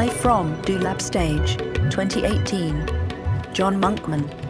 Live from Do Lab Stage 2018. John Monkman.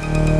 Bye.